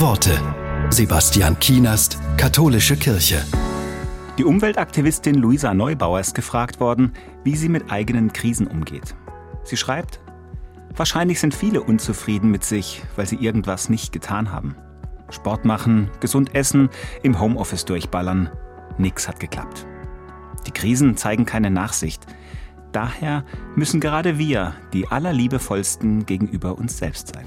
Worte. Sebastian Kienast, Katholische Kirche. Die Umweltaktivistin Luisa Neubauer ist gefragt worden, wie sie mit eigenen Krisen umgeht. Sie schreibt, Wahrscheinlich sind viele unzufrieden mit sich, weil sie irgendwas nicht getan haben. Sport machen, gesund essen, im Homeoffice durchballern. Nix hat geklappt. Die Krisen zeigen keine Nachsicht. Daher müssen gerade wir die allerliebevollsten gegenüber uns selbst sein.